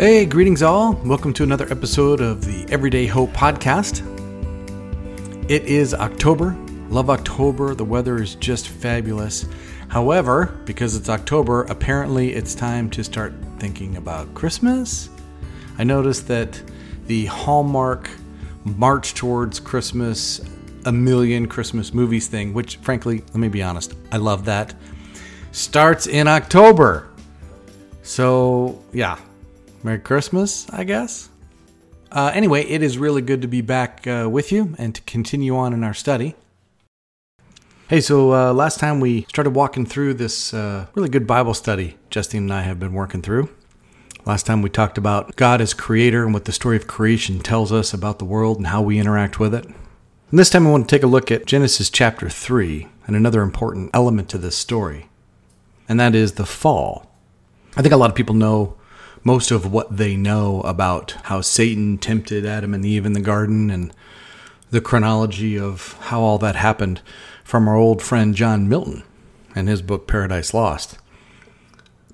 Hey, greetings all. Welcome to another episode of the Everyday Hope podcast. It is October. Love October. The weather is just fabulous. However, because it's October, apparently it's time to start thinking about Christmas. I noticed that the Hallmark March Towards Christmas, a million Christmas movies thing, which frankly, let me be honest, I love that, starts in October. So, yeah, Merry Christmas, I guess. Uh, anyway, it is really good to be back uh, with you and to continue on in our study. Hey, so uh, last time we started walking through this uh, really good Bible study Justine and I have been working through. Last time we talked about God as creator and what the story of creation tells us about the world and how we interact with it. And this time I want to take a look at Genesis chapter 3 and another important element to this story, and that is the fall. I think a lot of people know most of what they know about how Satan tempted Adam and Eve in the garden and the chronology of how all that happened from our old friend John Milton and his book Paradise Lost.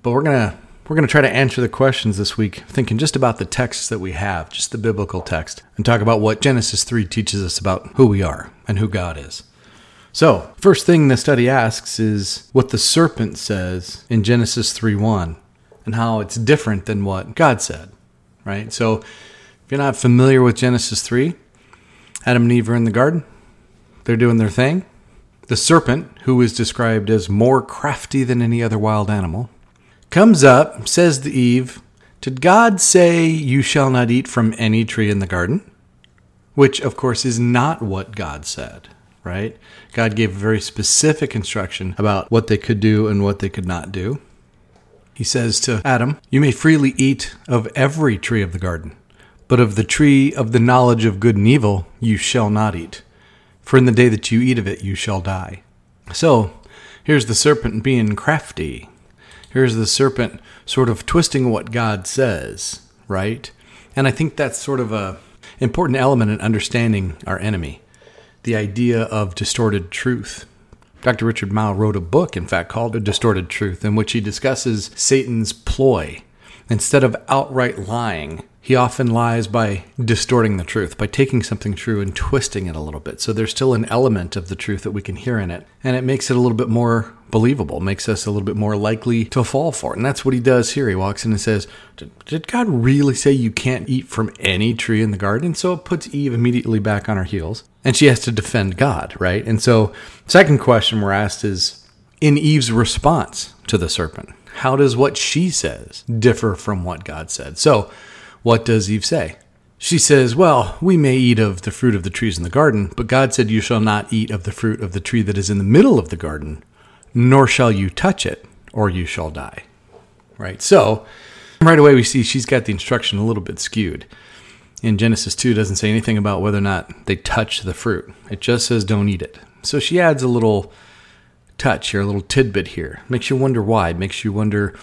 But we're going to we're going to try to answer the questions this week thinking just about the texts that we have, just the biblical text, and talk about what Genesis 3 teaches us about who we are and who God is. So, first thing the study asks is what the serpent says in Genesis 3 1 and how it's different than what God said, right? So if you're not familiar with Genesis 3, Adam and Eve are in the garden. They're doing their thing. The serpent, who is described as more crafty than any other wild animal, comes up, says to Eve, Did God say you shall not eat from any tree in the garden? Which, of course, is not what God said, right? God gave very specific instruction about what they could do and what they could not do. He says to Adam, You may freely eat of every tree of the garden, but of the tree of the knowledge of good and evil you shall not eat. For in the day that you eat of it you shall die. So, here's the serpent being crafty. Here's the serpent sort of twisting what God says, right? And I think that's sort of a important element in understanding our enemy. The idea of distorted truth. Dr. Richard Mouw wrote a book, in fact, called A Distorted Truth, in which he discusses Satan's ploy. Instead of outright lying, he often lies by distorting the truth, by taking something true and twisting it a little bit. So there's still an element of the truth that we can hear in it. And it makes it a little bit more believable, makes us a little bit more likely to fall for it. And that's what he does here. He walks in and says, Did God really say you can't eat from any tree in the garden? So it puts Eve immediately back on her heels. And she has to defend God, right? And so, second question we're asked is in Eve's response to the serpent, how does what she says differ from what God said? So, what does Eve say? She says, Well, we may eat of the fruit of the trees in the garden, but God said, You shall not eat of the fruit of the tree that is in the middle of the garden, nor shall you touch it, or you shall die. Right? So, right away we see she's got the instruction a little bit skewed. In Genesis 2 doesn't say anything about whether or not they touch the fruit. It just says don't eat it. So she adds a little touch here, a little tidbit here. Makes you wonder why. Makes you wonder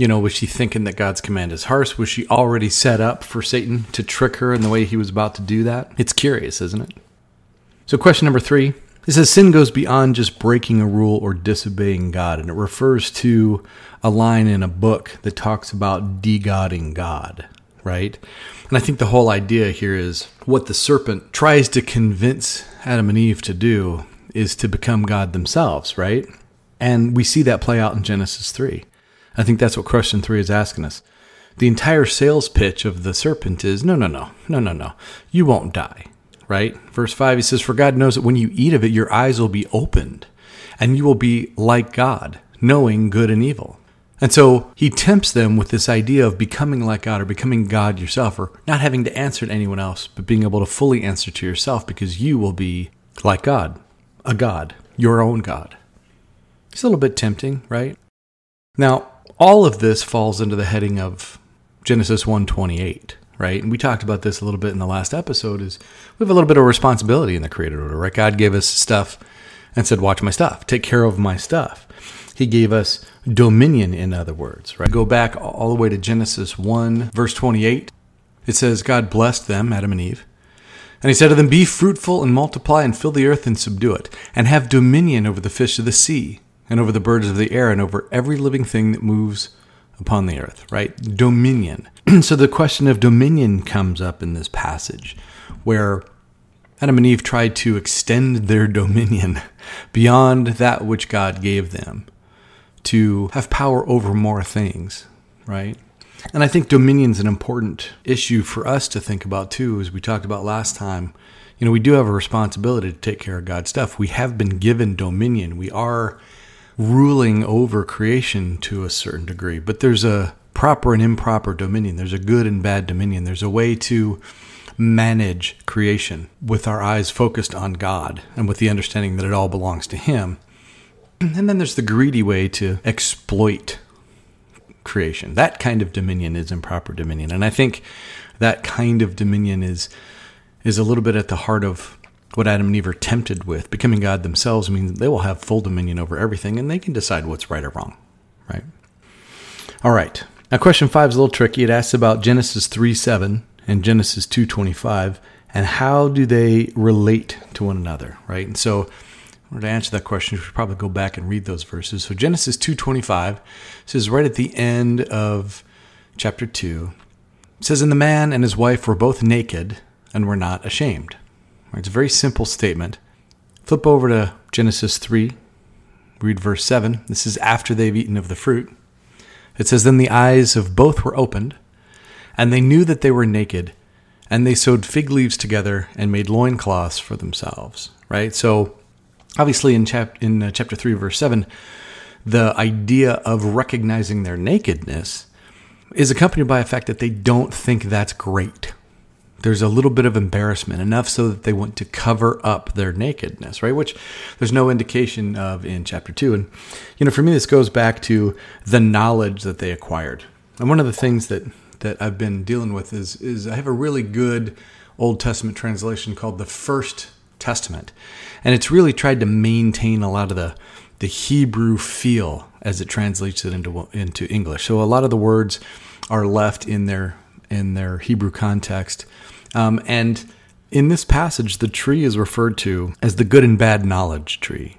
you know, was she thinking that God's command is harsh? Was she already set up for Satan to trick her in the way he was about to do that? It's curious, isn't it? So, question number three it says sin goes beyond just breaking a rule or disobeying God, and it refers to a line in a book that talks about de-godding God, right? And I think the whole idea here is what the serpent tries to convince Adam and Eve to do is to become God themselves, right? And we see that play out in Genesis 3. I think that's what question three is asking us. The entire sales pitch of the serpent is no, no, no, no, no, no. You won't die, right? Verse 5, he says, For God knows that when you eat of it, your eyes will be opened, and you will be like God, knowing good and evil. And so he tempts them with this idea of becoming like God or becoming God yourself, or not having to answer to anyone else, but being able to fully answer to yourself because you will be like God, a God, your own God. It's a little bit tempting, right? Now, all of this falls into the heading of Genesis 128, right? And we talked about this a little bit in the last episode is we have a little bit of responsibility in the created order, right? God gave us stuff and said, "Watch my stuff. Take care of my stuff." He gave us dominion in other words, right? Go back all the way to Genesis 1 verse 28. It says God blessed them, Adam and Eve. And he said to them, Be fruitful and multiply and fill the earth and subdue it, and have dominion over the fish of the sea, and over the birds of the air, and over every living thing that moves upon the earth, right? Dominion. so the question of dominion comes up in this passage where Adam and Eve tried to extend their dominion beyond that which God gave them to have power over more things, right? And I think dominion is an important issue for us to think about too, as we talked about last time. You know, we do have a responsibility to take care of God's stuff. We have been given dominion. We are ruling over creation to a certain degree, but there's a proper and improper dominion. There's a good and bad dominion. There's a way to manage creation with our eyes focused on God and with the understanding that it all belongs to Him. And then there's the greedy way to exploit creation. That kind of dominion is improper dominion. And I think that kind of dominion is is a little bit at the heart of what Adam and Eve are tempted with. Becoming God themselves means they will have full dominion over everything and they can decide what's right or wrong. Right? All right. Now question five is a little tricky. It asks about Genesis 3 7 and Genesis 2 25 and how do they relate to one another, right? And so in order to answer that question, we should probably go back and read those verses. So Genesis 2.25 says right at the end of chapter 2, it says, And the man and his wife were both naked and were not ashamed. It's a very simple statement. Flip over to Genesis 3, read verse 7. This is after they've eaten of the fruit. It says, Then the eyes of both were opened, and they knew that they were naked, and they sewed fig leaves together and made loincloths for themselves. Right? So Obviously, in, chap- in uh, chapter 3, verse 7, the idea of recognizing their nakedness is accompanied by a fact that they don't think that's great. There's a little bit of embarrassment, enough so that they want to cover up their nakedness, right? Which there's no indication of in chapter 2. And, you know, for me, this goes back to the knowledge that they acquired. And one of the things that, that I've been dealing with is, is I have a really good Old Testament translation called the First Testament. And it's really tried to maintain a lot of the, the Hebrew feel as it translates it into, into English. So a lot of the words are left in their, in their Hebrew context. Um, and in this passage, the tree is referred to as the good and bad knowledge tree.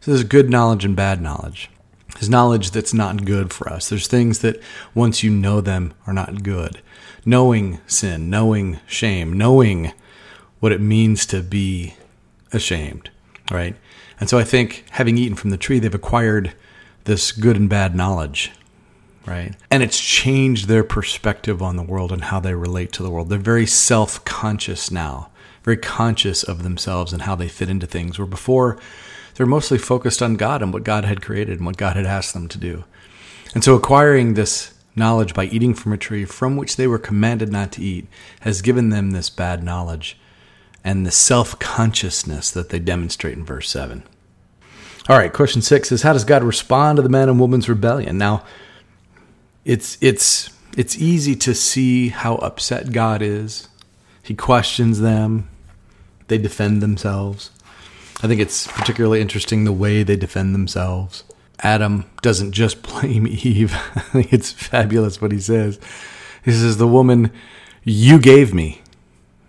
So there's good knowledge and bad knowledge. There's knowledge that's not good for us. There's things that once you know them are not good. Knowing sin, knowing shame, knowing what it means to be ashamed, right? And so I think having eaten from the tree, they've acquired this good and bad knowledge, right? And it's changed their perspective on the world and how they relate to the world. They're very self conscious now, very conscious of themselves and how they fit into things, where before they're mostly focused on God and what God had created and what God had asked them to do. And so acquiring this knowledge by eating from a tree from which they were commanded not to eat has given them this bad knowledge and the self consciousness that they demonstrate in verse 7. All right, question six is How does God respond to the man and woman's rebellion? Now, it's, it's, it's easy to see how upset God is. He questions them, they defend themselves. I think it's particularly interesting the way they defend themselves. Adam doesn't just blame Eve. I think it's fabulous what he says. He says, The woman you gave me,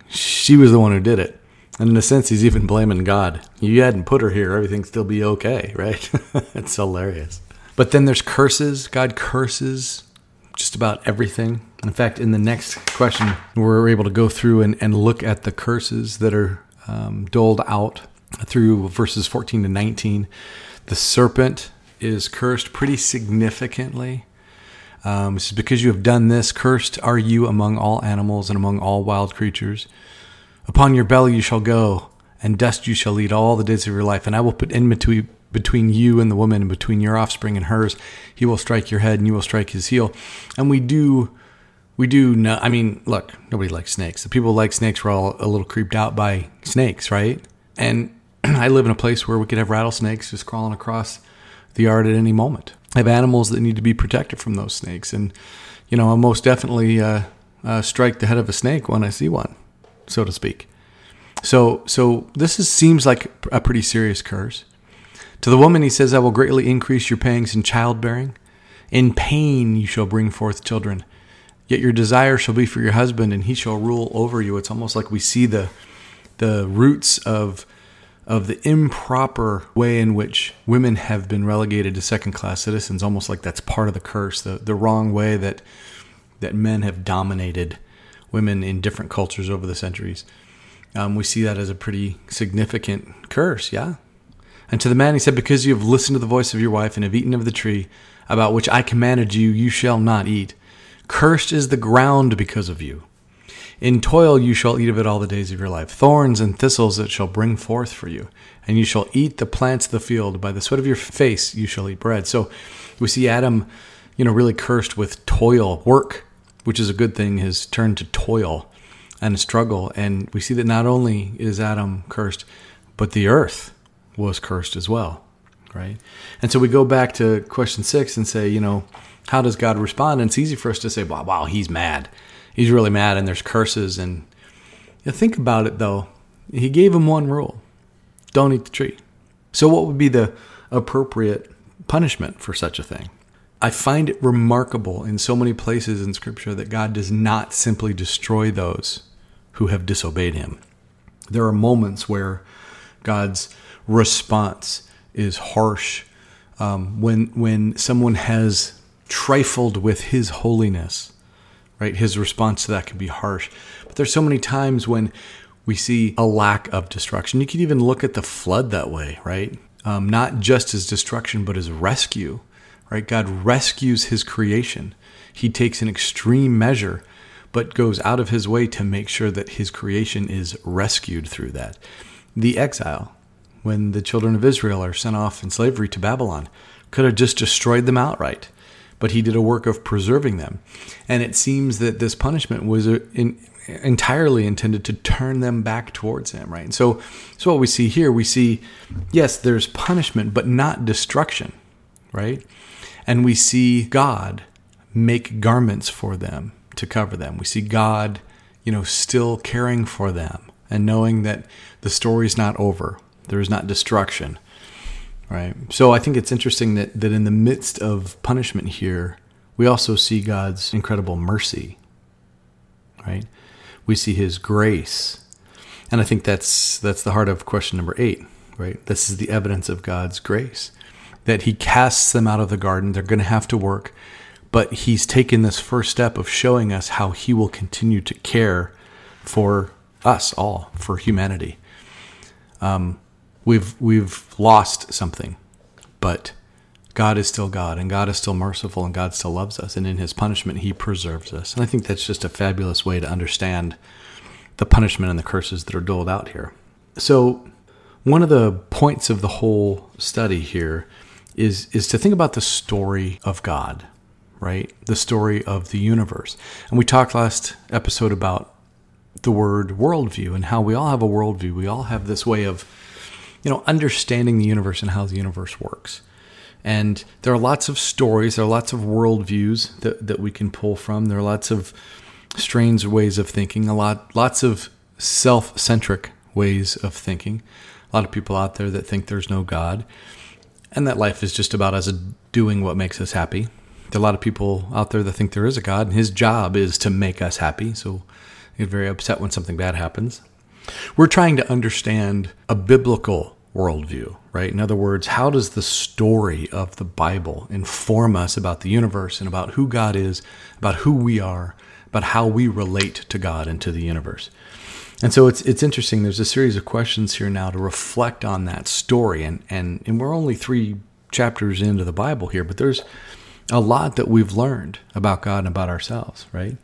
she was the one who did it. And in a sense, he's even blaming God. You hadn't put her here, everything'd still be okay, right? it's hilarious. But then there's curses. God curses just about everything. In fact, in the next question, we're able to go through and, and look at the curses that are um, doled out through verses 14 to 19. The serpent is cursed pretty significantly. Um, this is because you have done this. Cursed are you among all animals and among all wild creatures. Upon your belly you shall go, and dust you shall eat all the days of your life. And I will put enmity between you and the woman, and between your offspring and hers. He will strike your head, and you will strike his heel. And we do, we do know. I mean, look, nobody likes snakes. The people who like snakes were all a little creeped out by snakes, right? And I live in a place where we could have rattlesnakes just crawling across the yard at any moment. I have animals that need to be protected from those snakes, and you know, I'll most definitely uh, uh, strike the head of a snake when I see one so to speak. So, so this is, seems like a pretty serious curse. To the woman, he says, I will greatly increase your pangs in childbearing. In pain you shall bring forth children. Yet your desire shall be for your husband, and he shall rule over you. It's almost like we see the the roots of of the improper way in which women have been relegated to second class citizens, almost like that's part of the curse, the, the wrong way that that men have dominated women in different cultures over the centuries. Um, we see that as a pretty significant curse, yeah. And to the man he said, Because you have listened to the voice of your wife and have eaten of the tree about which I commanded you, you shall not eat. Cursed is the ground because of you. In toil you shall eat of it all the days of your life. Thorns and thistles it shall bring forth for you. And you shall eat the plants of the field. By the sweat of your face you shall eat bread. So we see Adam, you know, really cursed with toil, work, which is a good thing, has turned to toil and struggle. And we see that not only is Adam cursed, but the earth was cursed as well, right? And so we go back to question six and say, you know, how does God respond? And it's easy for us to say, wow, wow, he's mad. He's really mad and there's curses. And you know, think about it though. He gave him one rule. Don't eat the tree. So what would be the appropriate punishment for such a thing? I find it remarkable in so many places in scripture that god does not simply destroy those who have disobeyed him. There are moments where god's response is harsh um, when when someone has trifled with his holiness right? His response to that can be harsh. But there's so many times when we see a lack of destruction. You can even look at the flood that way, right? Um, not just as destruction, but as rescue, right? God rescues his creation. He takes an extreme measure, but goes out of his way to make sure that his creation is rescued through that. The exile, when the children of Israel are sent off in slavery to Babylon, could have just destroyed them outright but he did a work of preserving them. And it seems that this punishment was uh, in, entirely intended to turn them back towards him, right? And so, so what we see here, we see, yes, there's punishment, but not destruction, right? And we see God make garments for them to cover them. We see God, you know, still caring for them and knowing that the story's not over. There is not destruction. Right. So I think it's interesting that, that in the midst of punishment here, we also see God's incredible mercy. Right? We see his grace. And I think that's that's the heart of question number eight, right? This is the evidence of God's grace. That he casts them out of the garden. They're going to have to work. But he's taken this first step of showing us how he will continue to care for us all, for humanity. Um, we've we've lost something, but God is still God, and God is still merciful, and God still loves us, and in His punishment, He preserves us. And I think that's just a fabulous way to understand the punishment and the curses that are doled out here. So, one of the points of the whole study here is is to think about the story of God, right? The story of the universe. And we talked last episode about the word worldview and how we all have a worldview. We all have this way of you know, understanding the universe and how the universe works. And there are lots of stories, there are lots of worldviews that, that we can pull from. There are lots of strange ways of thinking, a lot lots of self-centric ways of thinking. A lot of people out there that think there's no God and that life is just about us doing what makes us happy. There are a lot of people out there that think there is a God and his job is to make us happy. So get very upset when something bad happens. We're trying to understand a biblical worldview, right? In other words, how does the story of the Bible inform us about the universe and about who God is, about who we are, about how we relate to God and to the universe? And so it's it's interesting. There's a series of questions here now to reflect on that story, and and and we're only three chapters into the Bible here, but there's a lot that we've learned about God and about ourselves, right?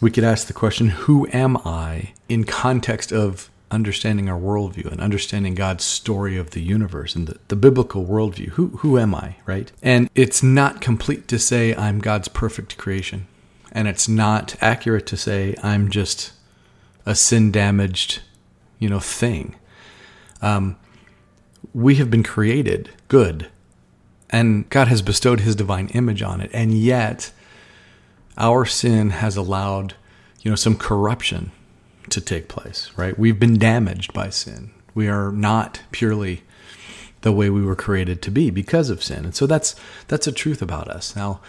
We could ask the question, Who am I in context of understanding our worldview and understanding God's story of the universe and the, the biblical worldview. Who, who am I, right? And it's not complete to say I'm God's perfect creation. And it's not accurate to say I'm just a sin damaged, you know, thing. Um, we have been created good, and God has bestowed His divine image on it, and yet our sin has allowed, you know, some corruption to take place, right? We've been damaged by sin. We are not purely the way we were created to be because of sin. And so that's that's a truth about us. Now,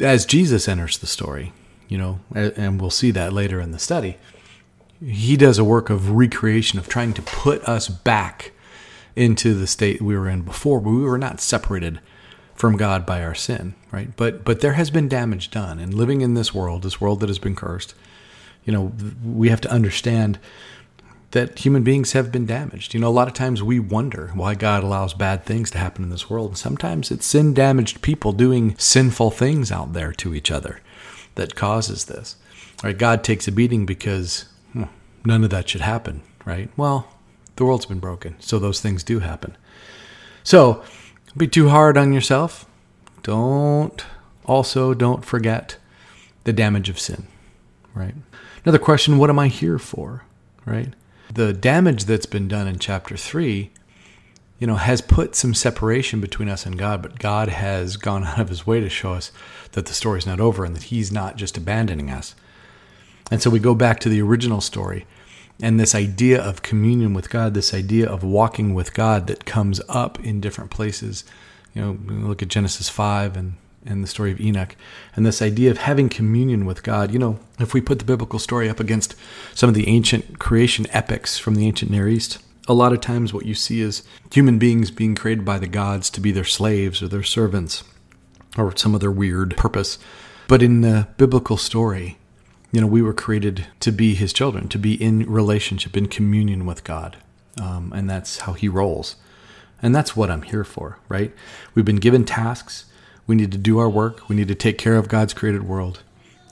as Jesus enters the story, you know, and we'll see that later in the study, he does a work of recreation of trying to put us back into the state we were in before, but we were not separated from God by our sin, right? But but there has been damage done, and living in this world, this world that has been cursed, you know, we have to understand that human beings have been damaged. You know, a lot of times we wonder why God allows bad things to happen in this world, and sometimes it's sin damaged people doing sinful things out there to each other that causes this. Right? God takes a beating because well, none of that should happen, right? Well, the world's been broken, so those things do happen. So, be too hard on yourself. Don't also don't forget the damage of sin, right? Another question, what am I here for? Right? The damage that's been done in chapter 3, you know, has put some separation between us and God, but God has gone out of his way to show us that the story's not over and that he's not just abandoning us. And so we go back to the original story and this idea of communion with God, this idea of walking with God that comes up in different places. You know, look at Genesis 5 and, and the story of Enoch, and this idea of having communion with God. You know, if we put the biblical story up against some of the ancient creation epics from the ancient Near East, a lot of times what you see is human beings being created by the gods to be their slaves or their servants or some other weird purpose. But in the biblical story, you know, we were created to be his children, to be in relationship, in communion with God. Um, and that's how he rolls. And that's what I'm here for, right? We've been given tasks. We need to do our work. We need to take care of God's created world.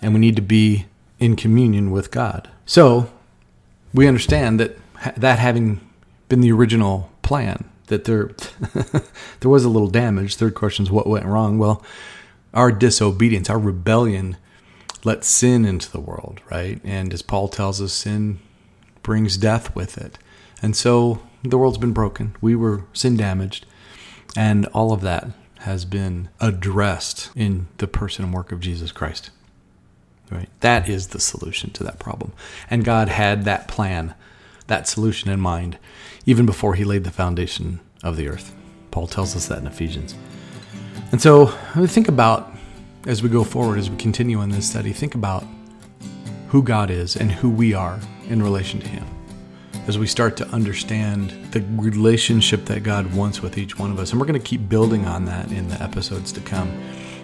And we need to be in communion with God. So we understand that that having been the original plan, that there there was a little damage. Third question is what went wrong? Well, our disobedience, our rebellion let sin into the world, right? And as Paul tells us, sin brings death with it. And so the world's been broken. We were sin damaged. And all of that has been addressed in the person and work of Jesus Christ. Right? That is the solution to that problem. And God had that plan, that solution in mind, even before he laid the foundation of the earth. Paul tells us that in Ephesians. And so think about as we go forward, as we continue in this study, think about who God is and who we are in relation to Him. As we start to understand the relationship that God wants with each one of us. And we're going to keep building on that in the episodes to come.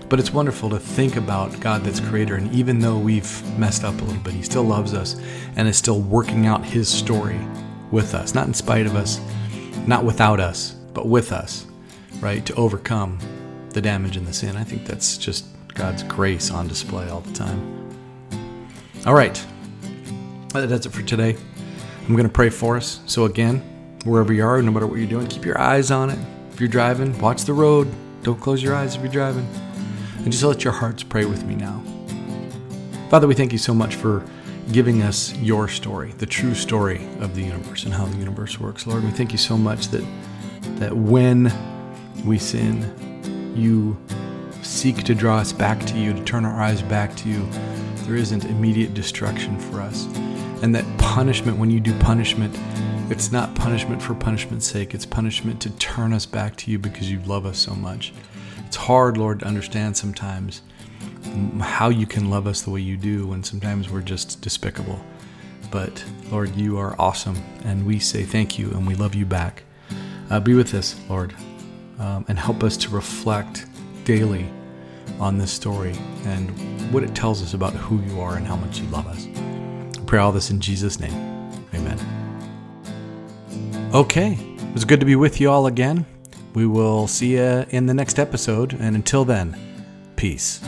But it's wonderful to think about God that's creator. And even though we've messed up a little bit, He still loves us and is still working out His story with us, not in spite of us, not without us, but with us, right? To overcome the damage and the sin. I think that's just God's grace on display all the time. All right, That's it for today. I'm going to pray for us. So, again, wherever you are, no matter what you're doing, keep your eyes on it. If you're driving, watch the road. Don't close your eyes if you're driving. And just let your hearts pray with me now. Father, we thank you so much for giving us your story, the true story of the universe and how the universe works. Lord, we thank you so much that that when we sin, you seek to draw us back to you, to turn our eyes back to you, there isn't immediate destruction for us. And that punishment, when you do punishment, it's not punishment for punishment's sake, it's punishment to turn us back to you because you love us so much. It's hard, Lord, to understand sometimes how you can love us the way you do when sometimes we're just despicable. But Lord, you are awesome, and we say thank you and we love you back. Uh, be with us, Lord, um, and help us to reflect daily on this story and what it tells us about who you are and how much you love us. Pray all this in Jesus' name. Amen. Okay, it was good to be with you all again. We will see you in the next episode, and until then, peace.